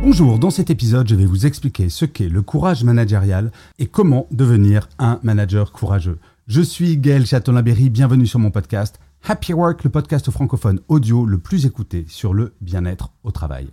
Bonjour, dans cet épisode, je vais vous expliquer ce qu'est le courage managérial et comment devenir un manager courageux. Je suis Gaël Châtelain-Berry, bienvenue sur mon podcast Happy Work, le podcast francophone audio le plus écouté sur le bien-être au travail.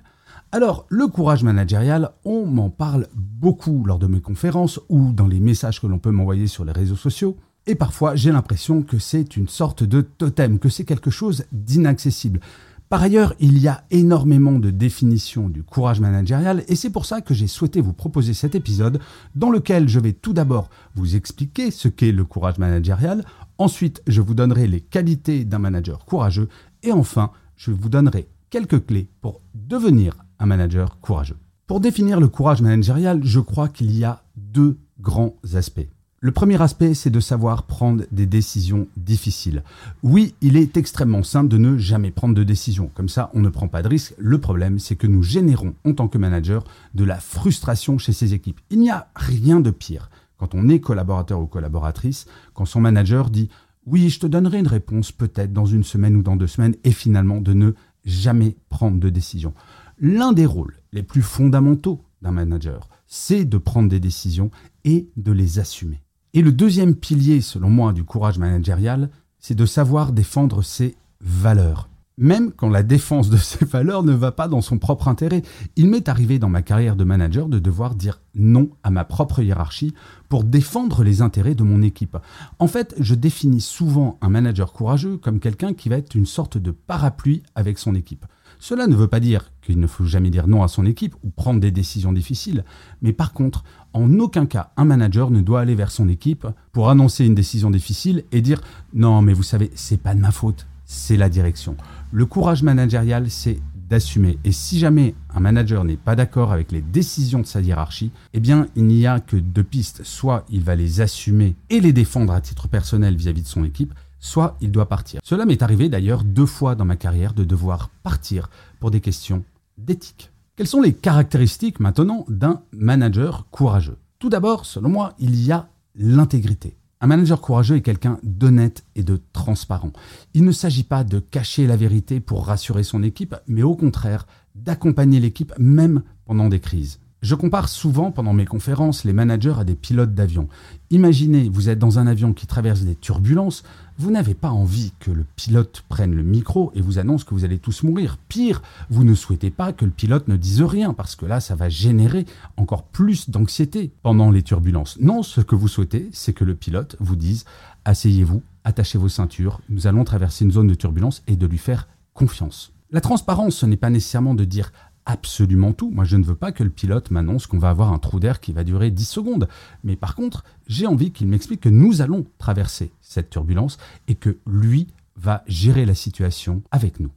Alors, le courage managérial, on m'en parle beaucoup lors de mes conférences ou dans les messages que l'on peut m'envoyer sur les réseaux sociaux. Et parfois, j'ai l'impression que c'est une sorte de totem, que c'est quelque chose d'inaccessible. Par ailleurs, il y a énormément de définitions du courage managérial et c'est pour ça que j'ai souhaité vous proposer cet épisode dans lequel je vais tout d'abord vous expliquer ce qu'est le courage managérial, ensuite je vous donnerai les qualités d'un manager courageux et enfin je vous donnerai quelques clés pour devenir un manager courageux. Pour définir le courage managérial, je crois qu'il y a deux grands aspects. Le premier aspect, c'est de savoir prendre des décisions difficiles. Oui, il est extrêmement simple de ne jamais prendre de décision. Comme ça, on ne prend pas de risque. Le problème, c'est que nous générons en tant que manager de la frustration chez ses équipes. Il n'y a rien de pire quand on est collaborateur ou collaboratrice, quand son manager dit oui, je te donnerai une réponse peut-être dans une semaine ou dans deux semaines, et finalement de ne jamais prendre de décision. L'un des rôles les plus fondamentaux d'un manager, c'est de prendre des décisions et de les assumer. Et le deuxième pilier, selon moi, du courage managérial, c'est de savoir défendre ses valeurs. Même quand la défense de ses valeurs ne va pas dans son propre intérêt. Il m'est arrivé dans ma carrière de manager de devoir dire non à ma propre hiérarchie pour défendre les intérêts de mon équipe. En fait, je définis souvent un manager courageux comme quelqu'un qui va être une sorte de parapluie avec son équipe. Cela ne veut pas dire qu'il ne faut jamais dire non à son équipe ou prendre des décisions difficiles, mais par contre, en aucun cas, un manager ne doit aller vers son équipe pour annoncer une décision difficile et dire non, mais vous savez, c'est pas de ma faute, c'est la direction. Le courage managérial, c'est d'assumer. Et si jamais un manager n'est pas d'accord avec les décisions de sa hiérarchie, eh bien, il n'y a que deux pistes. Soit il va les assumer et les défendre à titre personnel vis-à-vis de son équipe, soit il doit partir. Cela m'est arrivé d'ailleurs deux fois dans ma carrière de devoir partir pour des questions d'éthique. Quelles sont les caractéristiques maintenant d'un manager courageux? Tout d'abord, selon moi, il y a l'intégrité. Un manager courageux est quelqu'un d'honnête et de transparent. Il ne s'agit pas de cacher la vérité pour rassurer son équipe, mais au contraire d'accompagner l'équipe même pendant des crises. Je compare souvent pendant mes conférences les managers à des pilotes d'avion. Imaginez, vous êtes dans un avion qui traverse des turbulences, vous n'avez pas envie que le pilote prenne le micro et vous annonce que vous allez tous mourir. Pire, vous ne souhaitez pas que le pilote ne dise rien parce que là, ça va générer encore plus d'anxiété pendant les turbulences. Non, ce que vous souhaitez, c'est que le pilote vous dise asseyez-vous, attachez vos ceintures, nous allons traverser une zone de turbulence et de lui faire confiance. La transparence, ce n'est pas nécessairement de dire absolument tout. Moi, je ne veux pas que le pilote m'annonce qu'on va avoir un trou d'air qui va durer 10 secondes. Mais par contre, j'ai envie qu'il m'explique que nous allons traverser cette turbulence et que lui va gérer la situation avec nous.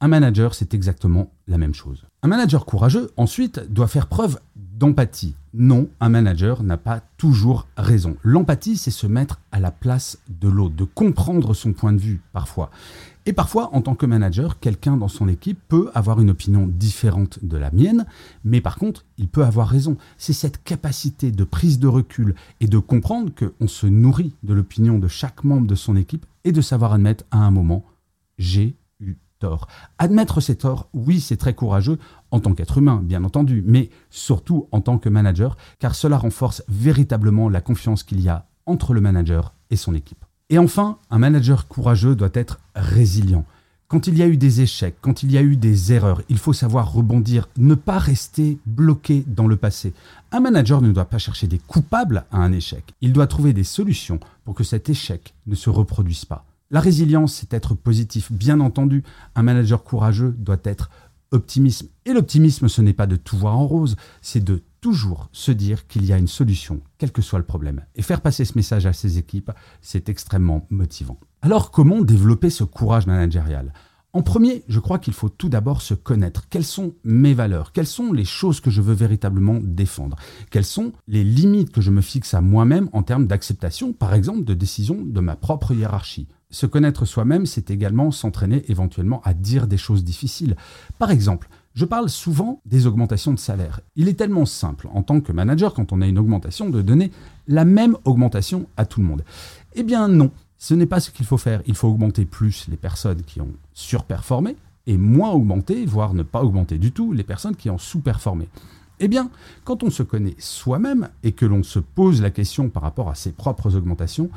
Un manager, c'est exactement la même chose. Un manager courageux, ensuite, doit faire preuve d'empathie. Non, un manager n'a pas toujours raison. L'empathie, c'est se mettre à la place de l'autre, de comprendre son point de vue parfois. Et parfois, en tant que manager, quelqu'un dans son équipe peut avoir une opinion différente de la mienne, mais par contre, il peut avoir raison. C'est cette capacité de prise de recul et de comprendre qu'on se nourrit de l'opinion de chaque membre de son équipe et de savoir admettre à un moment, j'ai Admettre ses torts, oui, c'est très courageux en tant qu'être humain, bien entendu, mais surtout en tant que manager, car cela renforce véritablement la confiance qu'il y a entre le manager et son équipe. Et enfin, un manager courageux doit être résilient. Quand il y a eu des échecs, quand il y a eu des erreurs, il faut savoir rebondir, ne pas rester bloqué dans le passé. Un manager ne doit pas chercher des coupables à un échec. Il doit trouver des solutions pour que cet échec ne se reproduise pas. La résilience, c'est être positif. Bien entendu, un manager courageux doit être optimisme. Et l'optimisme, ce n'est pas de tout voir en rose, c'est de toujours se dire qu'il y a une solution, quel que soit le problème. Et faire passer ce message à ses équipes, c'est extrêmement motivant. Alors comment développer ce courage managérial? En premier, je crois qu'il faut tout d'abord se connaître. Quelles sont mes valeurs? Quelles sont les choses que je veux véritablement défendre? Quelles sont les limites que je me fixe à moi-même en termes d'acceptation, par exemple, de décision de ma propre hiérarchie? Se connaître soi-même, c'est également s'entraîner éventuellement à dire des choses difficiles. Par exemple, je parle souvent des augmentations de salaire. Il est tellement simple en tant que manager, quand on a une augmentation, de donner la même augmentation à tout le monde. Eh bien non, ce n'est pas ce qu'il faut faire. Il faut augmenter plus les personnes qui ont surperformé et moins augmenter, voire ne pas augmenter du tout, les personnes qui ont sous-performé. Eh bien, quand on se connaît soi-même et que l'on se pose la question par rapport à ses propres augmentations,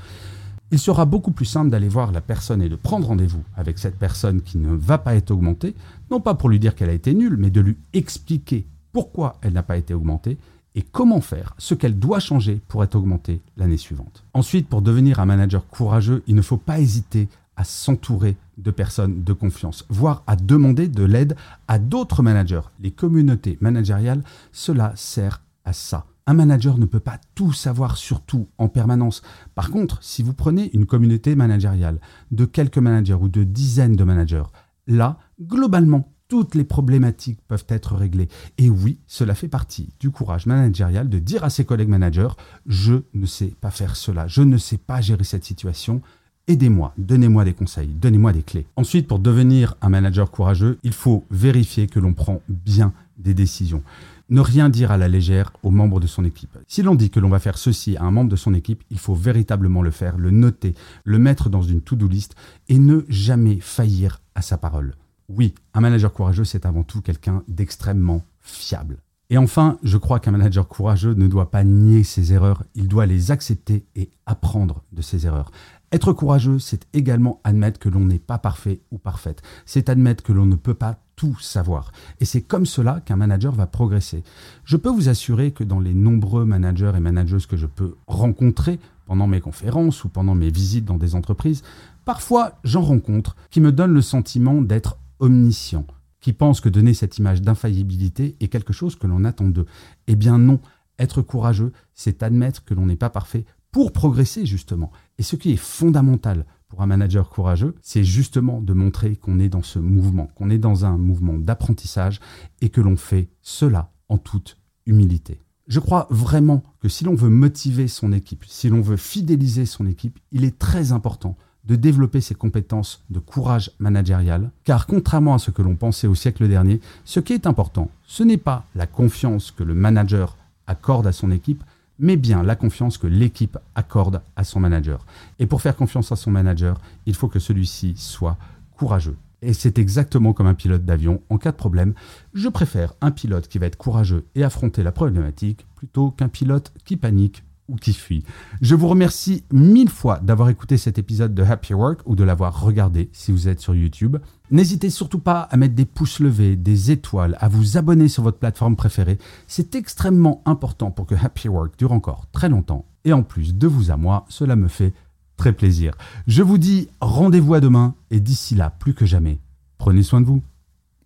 il sera beaucoup plus simple d'aller voir la personne et de prendre rendez-vous avec cette personne qui ne va pas être augmentée, non pas pour lui dire qu'elle a été nulle, mais de lui expliquer pourquoi elle n'a pas été augmentée et comment faire ce qu'elle doit changer pour être augmentée l'année suivante. Ensuite, pour devenir un manager courageux, il ne faut pas hésiter à s'entourer de personnes de confiance, voire à demander de l'aide à d'autres managers. Les communautés managériales, cela sert à ça. Un manager ne peut pas tout savoir sur tout en permanence. Par contre, si vous prenez une communauté managériale de quelques managers ou de dizaines de managers, là, globalement, toutes les problématiques peuvent être réglées. Et oui, cela fait partie du courage managérial de dire à ses collègues managers, je ne sais pas faire cela, je ne sais pas gérer cette situation, aidez-moi, donnez-moi des conseils, donnez-moi des clés. Ensuite, pour devenir un manager courageux, il faut vérifier que l'on prend bien des décisions ne rien dire à la légère aux membres de son équipe. Si l'on dit que l'on va faire ceci à un membre de son équipe, il faut véritablement le faire, le noter, le mettre dans une to-do list et ne jamais faillir à sa parole. Oui, un manager courageux, c'est avant tout quelqu'un d'extrêmement fiable. Et enfin, je crois qu'un manager courageux ne doit pas nier ses erreurs, il doit les accepter et apprendre de ses erreurs. Être courageux, c'est également admettre que l'on n'est pas parfait ou parfaite. C'est admettre que l'on ne peut pas savoir. Et c'est comme cela qu'un manager va progresser. Je peux vous assurer que dans les nombreux managers et manageuses que je peux rencontrer pendant mes conférences ou pendant mes visites dans des entreprises, parfois j'en rencontre qui me donnent le sentiment d'être omniscient, qui pensent que donner cette image d'infaillibilité est quelque chose que l'on attend d'eux. Eh bien non, être courageux, c'est admettre que l'on n'est pas parfait pour progresser justement. Et ce qui est fondamental pour un manager courageux, c'est justement de montrer qu'on est dans ce mouvement, qu'on est dans un mouvement d'apprentissage et que l'on fait cela en toute humilité. Je crois vraiment que si l'on veut motiver son équipe, si l'on veut fidéliser son équipe, il est très important de développer ses compétences de courage managérial, car contrairement à ce que l'on pensait au siècle dernier, ce qui est important, ce n'est pas la confiance que le manager accorde à son équipe, mais bien la confiance que l'équipe accorde à son manager. Et pour faire confiance à son manager, il faut que celui-ci soit courageux. Et c'est exactement comme un pilote d'avion. En cas de problème, je préfère un pilote qui va être courageux et affronter la problématique plutôt qu'un pilote qui panique qui fuit. Je vous remercie mille fois d'avoir écouté cet épisode de Happy Work ou de l'avoir regardé si vous êtes sur YouTube. N'hésitez surtout pas à mettre des pouces levés, des étoiles, à vous abonner sur votre plateforme préférée. C'est extrêmement important pour que Happy Work dure encore très longtemps. Et en plus de vous à moi, cela me fait très plaisir. Je vous dis rendez-vous à demain et d'ici là, plus que jamais, prenez soin de vous.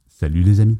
Salut les amis.